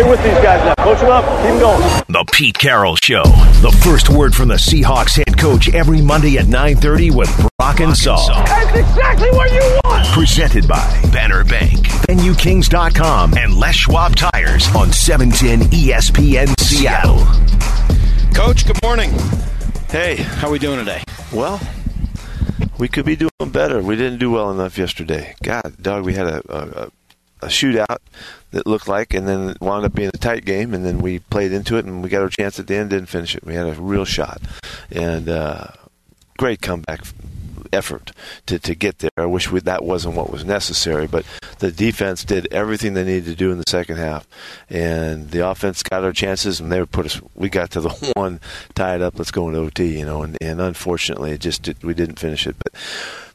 Stay with these guys now. Coach them up. Keep them going. The Pete Carroll Show. The first word from the Seahawks head coach every Monday at 9.30 with Brock and Salk. That's exactly what you want. Presented by Banner Bank, VenueKings.com, and Les Schwab Tires on 710 ESPN Seattle. Coach, good morning. Hey, How are we doing today? well, we could be doing better. We didn't do well enough yesterday. God, dog, we had a, a, a shootout that looked like, and then it wound up being a tight game, and then we played into it, and we got our chance at the end, didn't finish it. We had a real shot, and uh, great comeback effort to, to get there. I wish we, that wasn't what was necessary, but the defense did everything they needed to do in the second half, and the offense got our chances, and they put us. We got to the one, tied up. Let's go into OT, you know, and, and unfortunately, it just did, we didn't finish it, but.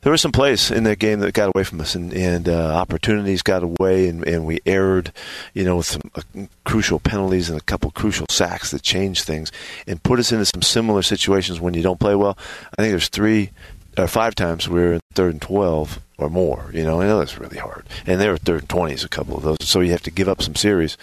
There were some plays in that game that got away from us, and, and uh, opportunities got away, and, and we erred, you know, with some uh, crucial penalties and a couple crucial sacks that changed things and put us into some similar situations when you don't play well. I think there's three or five times we were in third and 12 or more. You know, I know that's really hard. And they were third and 20s, a couple of those. So you have to give up some series.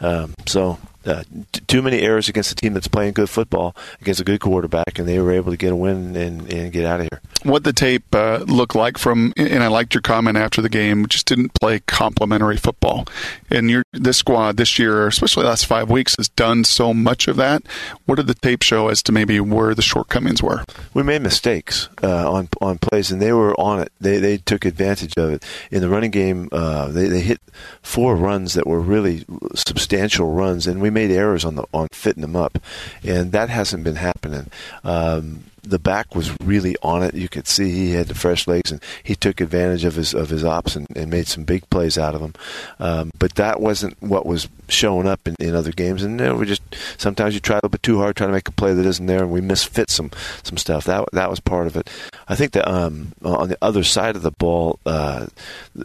Um, so uh, t- too many errors against a team that's playing good football against a good quarterback, and they were able to get a win and, and get out of here. What the tape uh, looked like from, and I liked your comment after the game, just didn't play complimentary football. And your this squad this year, especially last five weeks, has done so much of that. What did the tape show as to maybe where the shortcomings were? we made mistakes uh, on on plays, and they were on it. They they took advantage of it in the running game. Uh, they they hit four runs that were really substantial runs, and we made errors on the on fitting them up, and that hasn't been happening. Um, the back was really on it. You could see he had the fresh legs, and he took advantage of his of his ops and, and made some big plays out of them. Um, but that wasn't what was showing up in, in other games, and you know, we just sometimes you try a little bit too hard, trying to make a play that isn't there, and we misfit some some stuff. That that was part of it. I think that um, on the other side of the ball, uh,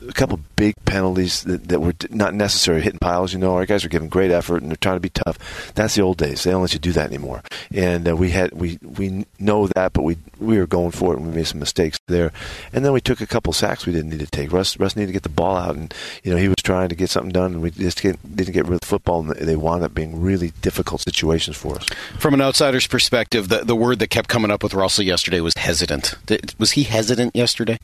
a couple big penalties that, that were not necessary, hitting piles. You know, our guys are giving great effort and they're trying to be tough. That's the old days. They don't let you do that anymore. And uh, we had we we know that, but we we were going for it and we made some mistakes there. And then we took a couple sacks we didn't need to take. Russ Russ needed to get the ball out, and you know he was trying to get something done, and we just get, didn't get rid of the football, and they wound up being really difficult situations for us. From an outsider's perspective, the, the word that kept coming up with Russell yesterday was hesitant. Was he hesitant yesterday?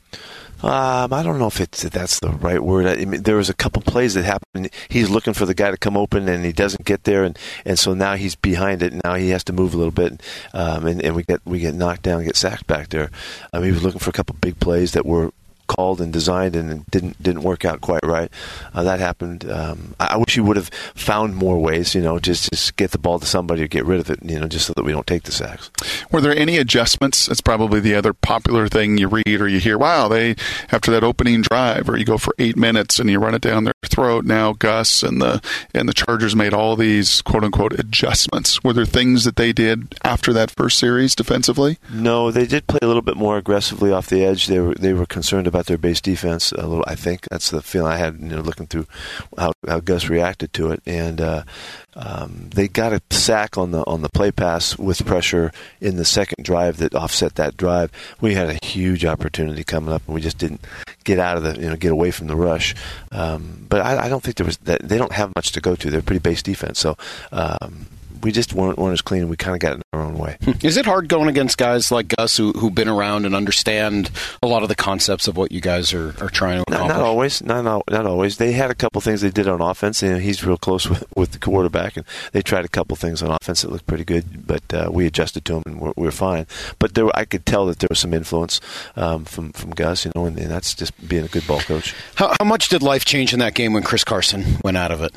Um, I don't know if it's if that's the right word. I mean, there was a couple plays that happened. He's looking for the guy to come open, and he doesn't get there, and, and so now he's behind it. Now he has to move a little bit, um, and, and we get we get knocked down, get sacked back there. Um, he was looking for a couple big plays that were called and designed and it didn't didn't work out quite right. Uh, that happened. Um, I, I wish he would have found more ways. You know, just just get the ball to somebody or get rid of it. You know, just so that we don't take the sacks. Were there any adjustments? That's probably the other popular thing you read or you hear. Wow, they after that opening drive, or you go for eight minutes and you run it down their throat. Now Gus and the and the Chargers made all these quote unquote adjustments. Were there things that they did after that first series defensively? No, they did play a little bit more aggressively off the edge. They were they were concerned about their base defense a little. I think that's the feeling I had. You know, looking through how, how Gus reacted to it, and uh, um, they got a sack on the on the play pass with pressure in the second drive that offset that drive. We had a huge opportunity coming up, and we just didn't get out of the you know get away from the rush. Um, but I, I don't think there was that. They don't have much to go to. They're pretty base defense, so. Um, we just weren't, weren't as clean. And we kind of got in our own way. Is it hard going against guys like Gus who, who've been around and understand a lot of the concepts of what you guys are, are trying to Not, accomplish? not always. Not, not not always. They had a couple things they did on offense, and he's real close with, with the quarterback. And they tried a couple things on offense that looked pretty good, but uh, we adjusted to them and we're, we're fine. But there, I could tell that there was some influence um, from from Gus, you know, and, and that's just being a good ball coach. How, how much did life change in that game when Chris Carson went out of it?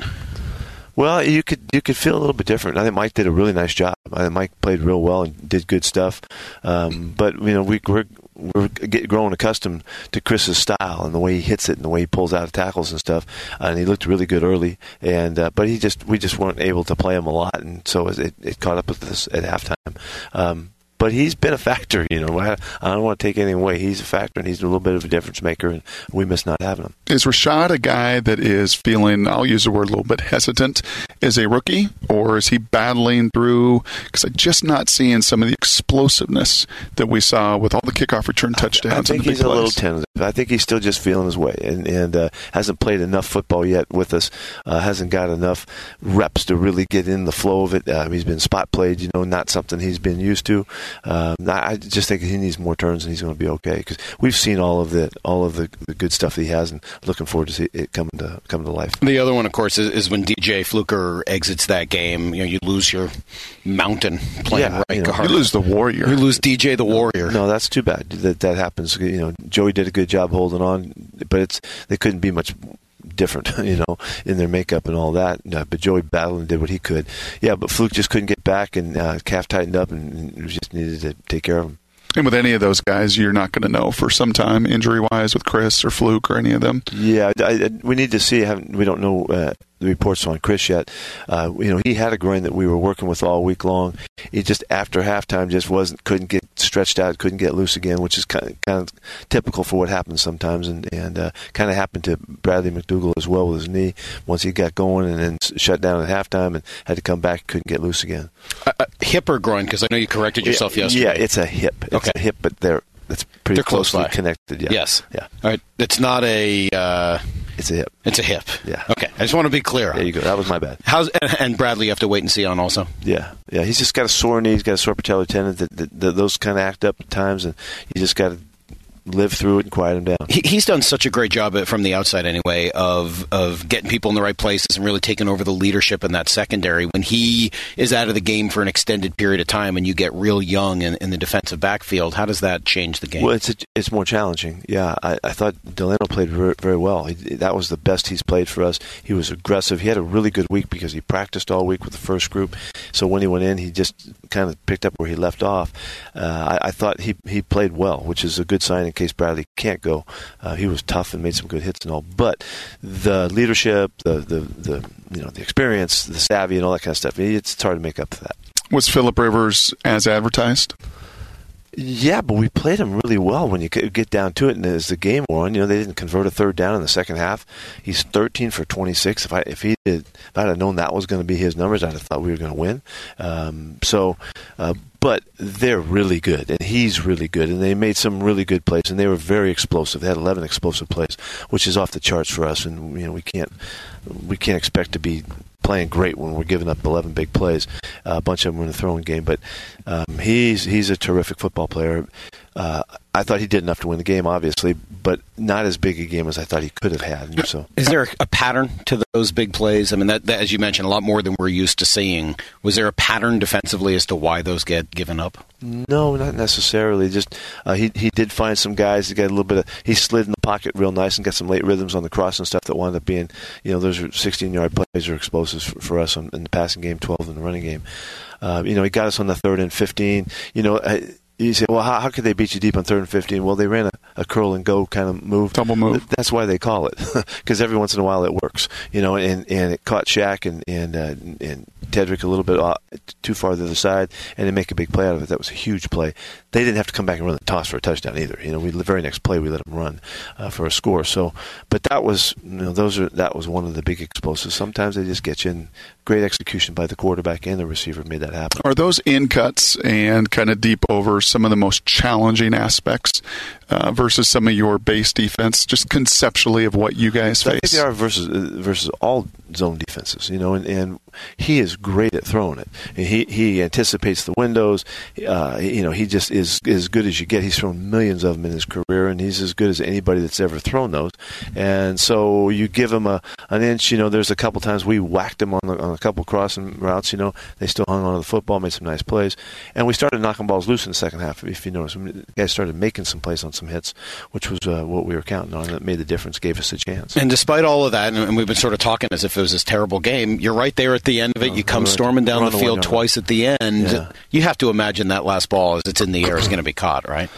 Well, you could you could feel a little bit different. I think Mike did a really nice job. I Mike played real well and did good stuff. Um, but you know, we, we're we're get, growing accustomed to Chris's style and the way he hits it and the way he pulls out of tackles and stuff. And he looked really good early. And uh, but he just we just weren't able to play him a lot, and so it, it caught up with us at halftime. Um, but he's been a factor, you know. I, I don't want to take anything away. He's a factor, and he's a little bit of a difference maker, and we miss not having him. Is Rashad a guy that is feeling, I'll use the word a little bit hesitant as a rookie, or is he battling through? Because I'm just not seeing some of the explosiveness that we saw with all the kickoff return touchdowns. I think the he's big a little tentative. I think he's still just feeling his way, and and uh, hasn't played enough football yet with us. Uh, hasn't got enough reps to really get in the flow of it. Uh, he's been spot played, you know, not something he's been used to. Um, I I just think he needs more turns, and he's going to be okay because we've seen all of the all of the, the good stuff that he has, and looking forward to see it coming to coming to life. The other one, of course, is, is when DJ Fluker exits that game. You know, you lose your mountain playing Yeah, right you know, guard. You lose the warrior. You lose DJ the Warrior. No, that's too bad that that happens. You know, Joey did a good job holding on, but it's they couldn't be much different, you know, in their makeup and all that. But Joey battled and did what he could. Yeah, but Fluke just couldn't get back, and uh, calf tightened up, and, and just needed to take care of him. And with any of those guys, you're not going to know for some time, injury wise, with Chris or Fluke or any of them. Yeah, I, I, we need to see. Haven't, we don't know uh, the reports on Chris yet. Uh, you know, he had a groin that we were working with all week long. He just after halftime just wasn't couldn't get stretched out, couldn't get loose again, which is kind of, kind of typical for what happens sometimes, and and uh, kind of happened to Bradley McDougald as well with his knee. Once he got going and then shut down at halftime and had to come back, couldn't get loose again. Uh, uh, hip or groin? Because I know you corrected yourself yeah, yesterday. Yeah, it's a hip. It's Okay. a hip, but they're it's pretty They're close closely by. connected. Yeah. Yes. Yeah. All right. It's not a. Uh, It's a hip. it's a hip. Yeah. Okay. I just want to be clear. There you go. That was my bad. How's and Bradley? You have to wait and see on also. Yeah, yeah. He's just got a sore knee. He's got a sore patellar tendon. That, that, that those kind of act up at times, and you just got to live through it and quiet him down. He, he's done such a great job at, from the outside anyway of of getting people in the right places and really taking over the leadership in that secondary. When he is out of the game for an extended period of time, and you get real young in, in the defensive backfield, how does that change the game? Well, it's it's more challenging. Yeah, I, I thought Delano played very, very well. He, that was the best he's played for us. He was aggressive. He had a really good week because he practiced all week with the first group. So when he went in, he just kind of picked up where he left off. Uh, I, I thought he he played well, which is a good sign case Bradley can't go. Uh, he was tough and made some good hits and all. But the leadership, the the, the you know the experience, the savvy, and all that kind of stuff. It's, hard to make up for that. Was Philip Rivers as advertised? Yeah, but we played them really well when you get get down to it. And as the game wore on, you know, they didn't convert a third down in the second half. He's 13 for 26. If I if he did, if I'd have known that was going to be his numbers, I'd have thought we were going to win. Um, so, uh, but they're really good, and he's really good, and they made some really good plays, and they were very explosive. They had 11 explosive plays, which is off the charts for us, and you know we can't we can't expect to be playing great when we're giving up 11 big plays. Uh, a bunch of them in the throwing game, but um, he's he's a terrific football player. Uh, I thought he did enough to win the game, obviously, but not as big a game as I thought he could have had. So, Is there a pattern to those big plays? I mean, that, that as you mentioned, a lot more than we're used to seeing. Was there a pattern defensively as to why those get given up? no, not necessarily. Just uh, he he did find some guys that got a little bit of. He slid in the pocket real nice and got some late rhythms on the cross and stuff that wound up being, you know, those are 16 yard plays are explosives for, for us on, in the passing game, 12 in the running game. Uh, you know, he got us on the third and 15. You know. I, you say, well, how, how could they beat you deep on third and 15? Well, they ran a, a curl and go kind of move. Double move. That's why they call it, because every once in a while it works, you know. And, and it caught Shaq and and uh, and Tedric a little bit off, too far to the other side, and they make a big play out of it. That was a huge play. They didn't have to come back and run the toss for a touchdown either. You know, we the very next play we let them run uh, for a score. So, but that was you know those are that was one of the big explosives. Sometimes they just get you in. Great execution by the quarterback and the receiver made that happen. Are those in cuts and kind of deep over some of the most challenging aspects uh, versus some of your base defense, just conceptually of what you guys I think face? they are versus versus all zone defenses, you know, and, and he is great at throwing it. And he he anticipates the windows. Uh, you know, he just is as good as you get. He's thrown millions of them in his career, and he's as good as anybody that's ever thrown those. And so you give him a an inch. You know, there's a couple times we whacked him on, the, on a couple crossing routes. You know, they still hung on to the football, made some nice plays, and we started knocking balls loose in the second half. If you notice, the guys started making some plays on some hits, which was uh, what we were counting on. That made the difference, gave us a chance. And despite all of that, and we've been sort of talking as if it was this terrible game, you're right there at the end of it. You come right. storming down the the field twice at the end. Yeah. You have to imagine that last ball as it's in the air is going to be caught, right?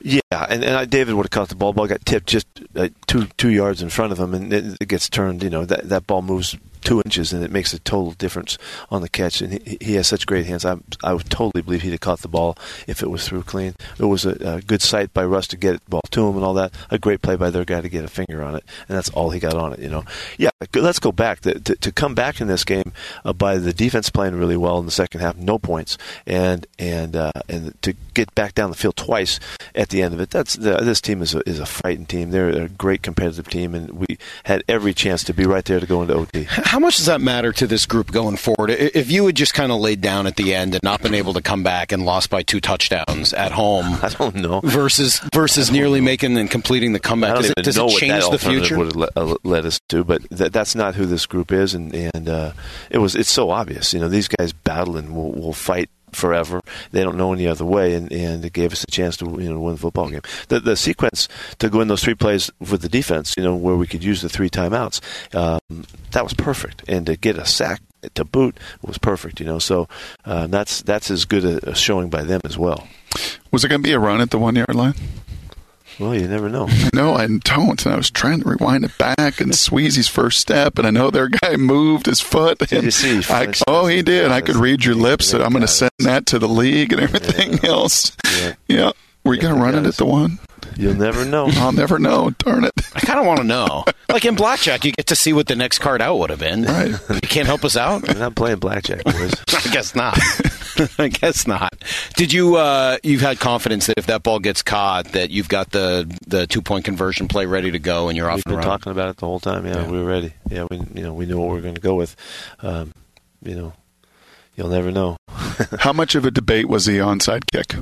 Yeah, and, and I, David would have caught the ball. Ball got tipped just uh, two two yards in front of him, and it, it gets turned. You know that that ball moves two inches, and it makes a total difference on the catch. And he, he has such great hands. I, I would totally believe he'd have caught the ball if it was through clean. It was a, a good sight by Russ to get the ball to him and all that. A great play by their guy to get a finger on it, and that's all he got on it. You know, yeah. Let's go back to, to, to come back in this game uh, by the defense playing really well in the second half, no points, and and uh, and to get back down the field twice at the end of it. That's the, this team is a, is a fighting team. They're a great competitive team, and we had every chance to be right there to go into OT. How much does that matter to this group going forward? If you had just kind of laid down at the end and not been able to come back and lost by two touchdowns at home, I don't know versus versus nearly know. making and completing the comeback, does it, does it change the future? Would have led, uh, led us to, but th- that's not who this group is, and and uh, it was it's so obvious. You know, these guys battle and will, will fight forever. They don't know any other way, and, and it gave us a chance to you know win the football game. The the sequence to go in those three plays with the defense, you know, where we could use the three timeouts, um, that was perfect, and to get a sack to boot was perfect. You know, so uh, that's that's as good a, a showing by them as well. Was it going to be a run at the one yard line? Well, you never know. No, I don't. And I was trying to rewind it back and Sweezy's first step, and I know their guy moved his foot. Did you see? I, oh, he did. I could read your lips that I'm going to send that to the league and everything Yeah. else. Yeah. Yeah. Were you Yeah, going to run it it. at the one? You'll never know. I'll never know. Darn it. I kind of want to know. Like in blackjack, you get to see what the next card out would have been. Right. You can't help us out. We're not playing blackjack, boys. I guess not. I guess not. Did you? Uh, you've had confidence that if that ball gets caught, that you've got the the two point conversion play ready to go, and you're off We've been running. talking about it the whole time. Yeah, Yeah. we were ready. Yeah, we you know we knew what we were going to go with. Um, you know, you'll never know. How much of a debate was the onside kick?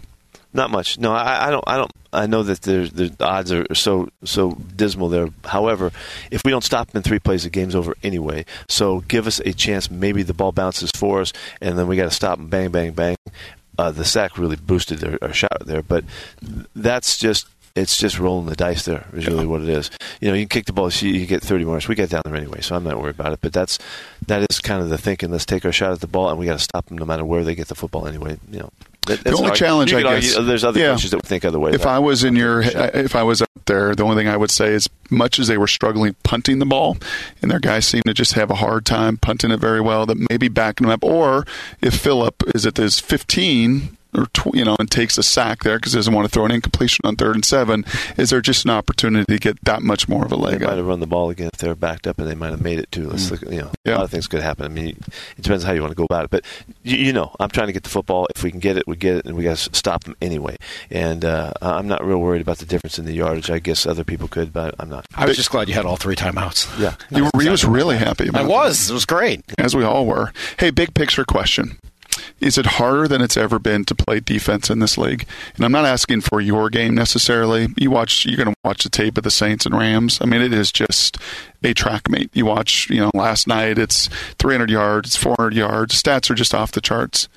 Not much. No, I, I don't. I don't. I know that the odds are so so dismal there. However, if we don't stop them in three plays, the game's over anyway. So give us a chance. Maybe the ball bounces for us, and then we got to stop them. Bang, bang, bang. Uh, the sack really boosted our, our shot there, but that's just. It's just rolling the dice. There is really what it is. You know, you can kick the ball, you you get 30 more. We get down there anyway, so I'm not worried about it. But that's that is kind of the thinking. Let's take our shot at the ball, and we got to stop them no matter where they get the football anyway. You know, that- that's only challenge, I could argue- guess- there's other Yeah. coaches that would think other ways. If I was in your, if I was up there, the only thing I would say is, much as they were struggling punting the ball, and their guys seem to just have a hard time punting it very well, that maybe backing them up, or if Philip is at this 15 or tw- you know and takes a sack there because he doesn't want to throw an incompletion on third and seven, is there just an opportunity to get that much more of a they leg might have run the ball again if they're backed up, and they might have made it too. Let's look. You know, Yeah. a lot of things could happen. I mean, it depends how you want to go about it. But you, you know, I'm trying to get the football. If we can get it, we get it, and we got to stop them anyway. And uh, I'm not real worried about the difference in the yardage. I guess other people could, but I'm not. I was just glad you had all three timeouts. Yeah. You were, he was really happy about I it. was. It was great. as we all were. Hey, big picture question. Is it harder than it's ever been to play defense in this league? And I'm not asking for your game necessarily. You watch, you're going to watch the tape of the Saints and Rams. I mean, it is just a track meet. You watch, you know, last night it's 300 yards, it's 400 yards. Stats are just off the charts.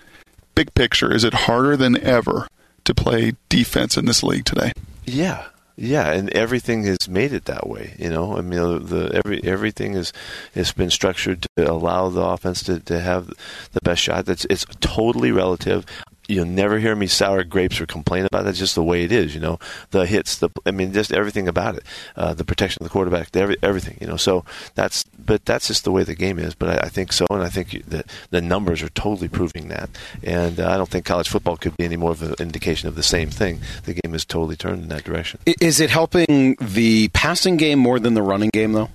Big picture, is it harder than ever to play defense in this league today? Yeah, yeah, and everything has made it that way. You know, I mean, the, every everything is has been structured to allow the offense to, to have the best shot. That's it's totally relative. You'll never hear me sour grapes or complain about that. It's just the way it is. You know, the hits, the I mean, just everything about it, uh, the protection of the quarterback, the every, everything. You know, so that's but that's just the way the game is. But I, I think so, and I think that the numbers are totally proving that. And uh, I don't think college football could be any more of an indication of the same thing. The game is totally turned in that direction. Is it helping the passing game more than the running game, though?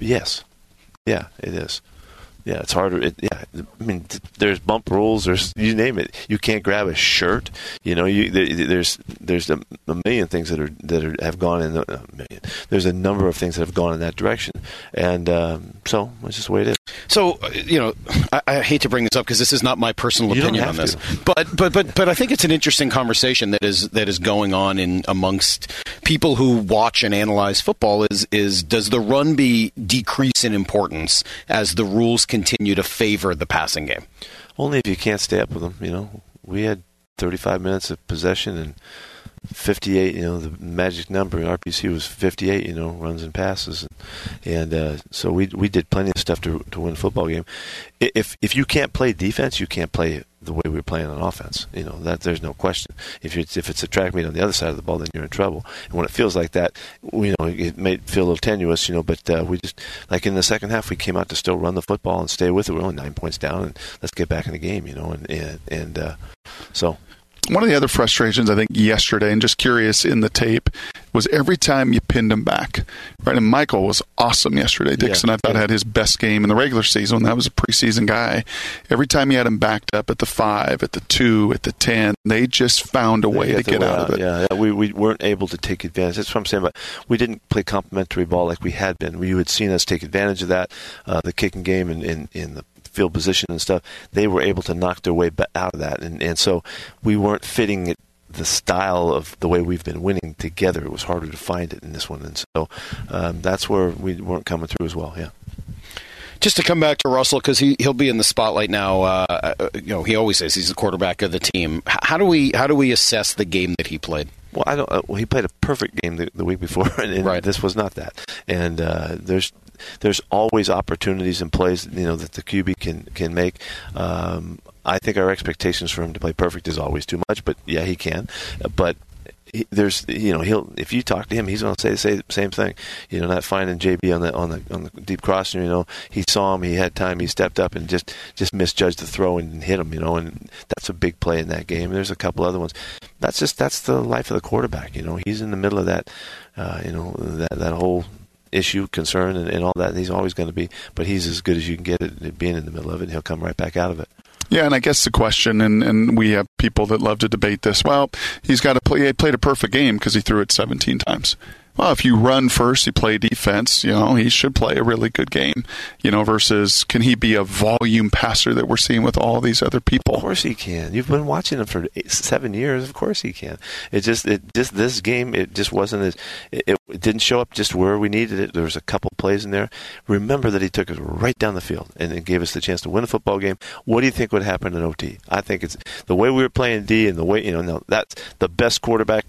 Yes. Yeah, it is. Yeah, it's harder. It, yeah, I mean, th- there's bump rules. There's you name it. You can't grab a shirt. You know, you there, there's there's a, a million things that are that are, have gone in. The, a million. There's a number of things that have gone in that direction, and um, so that's just the way it is. So uh, you know, I, I hate to bring this up because this is not my personal You opinion on this, to. but but but but I think it's an interesting conversation that is that is going on in amongst people who watch and analyze football. Is is does the run be decrease in importance as the rules continue to favor the passing game? Only if you can't stay up with them. You know, we had 35 minutes of possession and 58. You know, the magic number in RPC was 58. You know, runs and passes, and, and uh, so we we did plenty of stuff to to win a football game. If if you can't play defense, you can't play the way we are playing on offense. You know that there's no question. If it's if it's a track meet on the other side of the ball, then you're in trouble. And when it feels like that, you know it may feel a little tenuous. You know, but uh, we just like in the second half, we came out to still run the football and stay with it. We're only nine points down, and let's get back in the game. You know, and and, and uh, so one of the other frustrations I think yesterday, and just curious in the tape, was every time you pinned him back. Right, and Michael was awesome yesterday. Dixon, Yeah. I thought had his best game in the regular season. That was a preseason guy. Every time you had him backed up at the five, at the two, at the ten, they just found a way to get way out of it. Yeah, yeah, we we weren't able to take advantage. That's what I'm saying. But we didn't play complementary ball like we had been. You had seen us take advantage of that, uh, the kicking game and in, in the field position and stuff. They were able to knock their way out of that, and and so we weren't fitting it. The style of the way we've been winning together, it was harder to find it in this one, and so um, that's where we weren't coming through as well. Yeah. Just to come back to Russell because he he'll be in the spotlight now. Uh, uh, you know, he always says he's the quarterback of the team. How do we how do we assess the game that he played? Well, I don't. Uh, well, he played a perfect game the, the week before, and, and Right. this was not that. And uh, there's there's always opportunities and plays you know that the QB can can make. Um, I think our expectations for him to play perfect is always too much, but yeah, he can. But he, there's you know he'll if you talk to him, he's going to say the same thing. You know, not finding JB on the on the on the deep crossing. You know, he saw him, he had time, he stepped up and just just misjudged the throw and hit him. You know, and that's a big play in that game. There's a couple other ones. That's just that's the life of the quarterback. You know, he's in the middle of that. Uh, you know that that whole issue, concern, and, and all that. And he's always going to be, but he's as good as you can get at being in the middle of it. and He'll come right back out of it. Yeah, and I guess the question, and, and we have people that love to debate this. Well, he's got to play. He played a perfect game because he threw it 17 times. Well, if you run first, you play defense. You know, he should play a really good game. You know, versus can he be a volume passer that we're seeing with all these other people? Of course he can. You've been watching him for eight, seven years. Of course he can. It just it just this game it just wasn't as it, it didn't show up just where we needed it. There was a couple plays in there. Remember that he took us right down the field and it gave us the chance to win a football game. What do you think would happen in OT? I think it's the way we were playing D and the way you know no, that's the best quarterback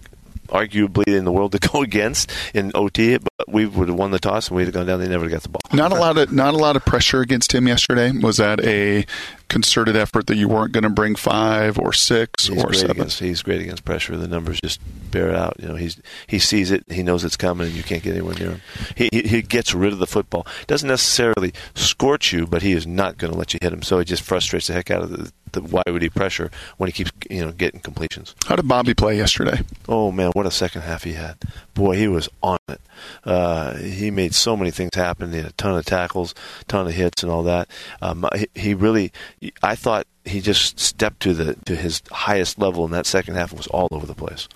arguably in the world to go against in OT. But we would have won the toss and we'd have gone down. They never got the ball. Not a lot of not a lot of pressure against him yesterday. Was that a concerted effort that you weren't going to bring five or six He's or seven? against he's great against pressure. The numbers just bear it out. You know, he's he sees it, he knows it's coming, and you can't get anywhere near him. He he, he gets rid of the football. Doesn't necessarily scorch you, but he is not going to let you hit him. So it just frustrates the heck out of the, the why would he pressure when he keeps you know getting completions. How did Bobby play yesterday? Oh man, what a second half he had! Boy, he was on it. Uh, he made so many things happen. He had a ton of tackles, ton of hits, and all that. Um, he, he really, I thought he just stepped to the to his highest level in that second half and was all over the place.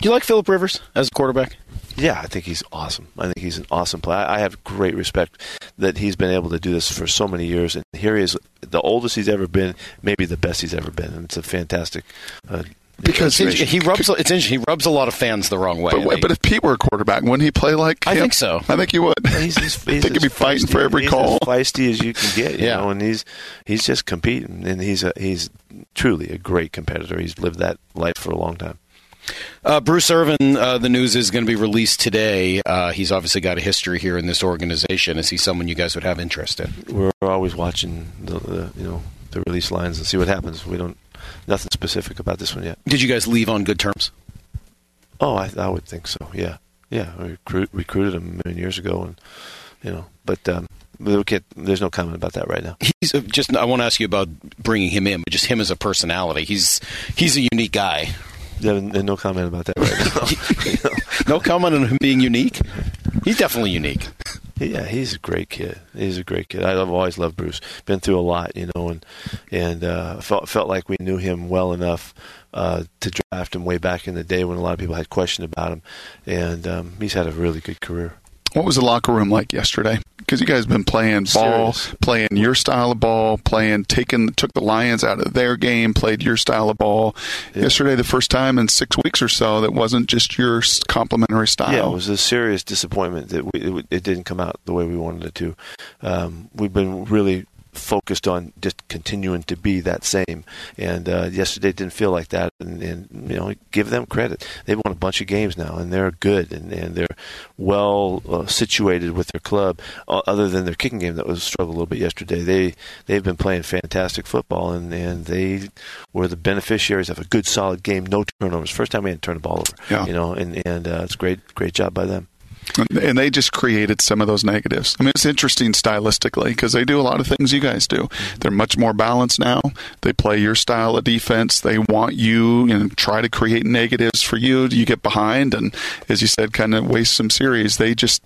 Do you like Philip Rivers as a quarterback? Yeah, I think he's awesome. I think he's an awesome player. I have great respect that he's been able to do this for so many years, and here he is, the oldest he's ever been, maybe the best he's ever been, and it's a fantastic. Uh, Because It's- he rubs. It's interesting. He rubs a lot of fans the wrong way. But, but if Pete were a quarterback, wouldn't he play like? I think so. I think he would. He's, he's, I he's think he'd be as fighting feisty- for every he's call. As feisty as you can get, you Yeah. know, and he's he's just competing, and he's a, he's truly a great competitor. He's lived that life for a long time. Uh, Bruce Irvin, uh, the news is going to be released today. Uh, he's obviously got a history here in this organization. Is he someone you guys would have interest in? We're always watching the, the you know the release lines and see what happens. We don't nothing specific about this one yet. Did you guys leave on good terms? Oh, I, I would think so. Yeah, yeah. We recruit, recruited him a million years ago, and you know, but um, there's no comment about that right now. He's just. I want to ask you about bringing him in, but just him as a personality. He's he's a unique guy. Yeah, and no comment about that right now. No comment on him being unique. He's definitely unique. Yeah, he's a great kid. He's a great kid. I've always loved Bruce. Been through a lot, you know, and and uh, felt felt like we knew him well enough uh, to draft him way back in the day when a lot of people had questioned about him, and um, he's had a really good career. What was the locker room like yesterday? Because you guys have been playing ball, Serious. playing your style of ball, playing taking took the Lions out of their game, played your style of ball. Yeah. Yesterday, the first time in six weeks or so that wasn't just your complimentary style. Yeah, it was a serious disappointment that we, it, it didn't come out the way we wanted it to. Um, we've been really focused on just continuing to be that same. And uh, yesterday didn't feel like that. And, and, you know, give them credit. They've won a bunch of games now, and they're good, and, and they're well uh, situated with their club. Uh, other than their kicking game that was struggled a little bit yesterday, they they've been playing fantastic football, and, and they were the beneficiaries of a good, solid game, no turnovers. First time we hadn't turned the ball over. Yeah. You know, and and uh, it's great, great job by them and they just created some of those negatives. I mean, it's interesting stylistically because they do a lot of things you guys do. They're much more balanced now. They play your style of defense. They want you and you know, try to create negatives for you. You get behind, and as you said, kind of waste some series. They just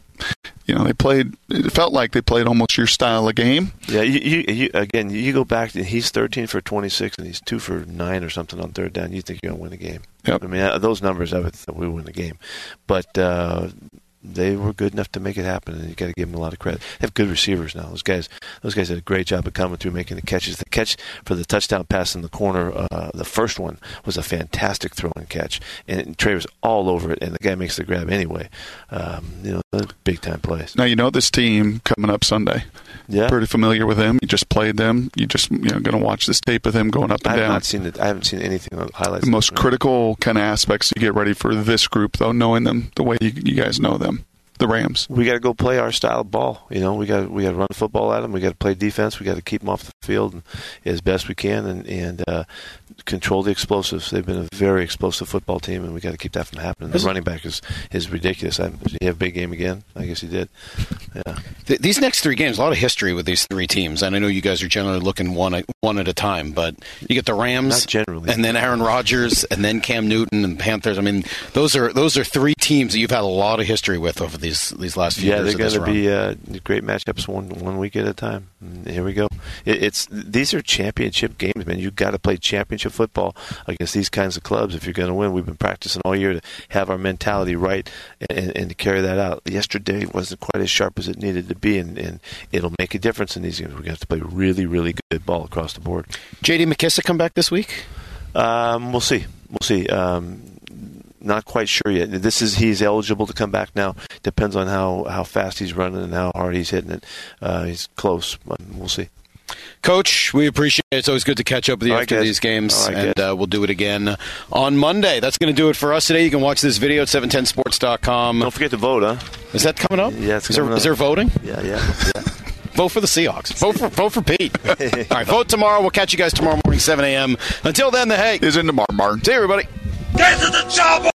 you know, they played. It felt like they played almost your style of game. Yeah, you, you, you, again, you go back. He's 13 for 26, and he's two for nine or something on third down. You think you're gonna win the game? Yep. I mean, uh, those numbers, I would think we win the game, but uh, they were good enough to make it happen, and you got to give them a lot of credit. They have good receivers now. Those guys, those guys did a great job of coming through, making the catches. The catch for the touchdown pass in the corner, uh, the first one was a fantastic throw and catch, and Tre was all over it, and the guy makes the grab anyway. Um, you know, big time plays. Now you know this team coming up Sunday. Yeah, pretty familiar with them. You just played them. You just you know going to watch this tape of them going up and I have down. Not seen it. I haven't seen anything on highlights. The most critical kind of aspects you get ready for this group, though, knowing them the way you, you guys know them the Rams. We got to go play our style of ball. You know, we got we got to run the football at them. We got to play defense. We got to keep them off the field as best we can, and and uh, control the explosives. They've been a very explosive football team, and we got to keep that from happening. The running back is is ridiculous. I, did he have a big game again? I guess he did. Yeah. These next three games, a lot of history with these three teams, and I know you guys are generally looking one one at a time. But you get the Rams, Not generally, and then Aaron Rodgers, and then Cam Newton and Panthers. I mean, those are those are three teams that you've had a lot of history with over these these last few yeah, years. Yeah, they're going to be uh, great matchups one one week at a time. Here we go. It, it's these are championship games, man. You've got to play championship football against these kinds of clubs if you're going to win. We've been practicing all year to have our mentality right and, and to carry that out. Yesterday wasn't quite as sharp as it needed to be, and, and it'll make a difference in these games. We're going to have to play really, really good ball across the board. J.D. McKissic come back this week? Um, we'll see. We'll see. Um, not quite sure yet. This is he's eligible to come back now. Depends on how, how fast he's running and how hard he's hitting it. Uh, he's close, but we'll see. Coach, we appreciate it. It's always good to catch up with you All after right, these games, right, and uh, we'll do it again on Monday. That's going to do it for us today. You can watch this video at 710sports.com. Don't forget to vote, huh? Is that coming up? Yeah, it's is, coming there, up. is there voting? Yeah, yeah, yeah. Vote for the Seahawks. Vote for vote for Pete. All right, vote tomorrow. We'll catch you guys tomorrow morning, 7 a.m. Until then, the hey is in tomorrow, Martin. See you, everybody. Get to the chopper!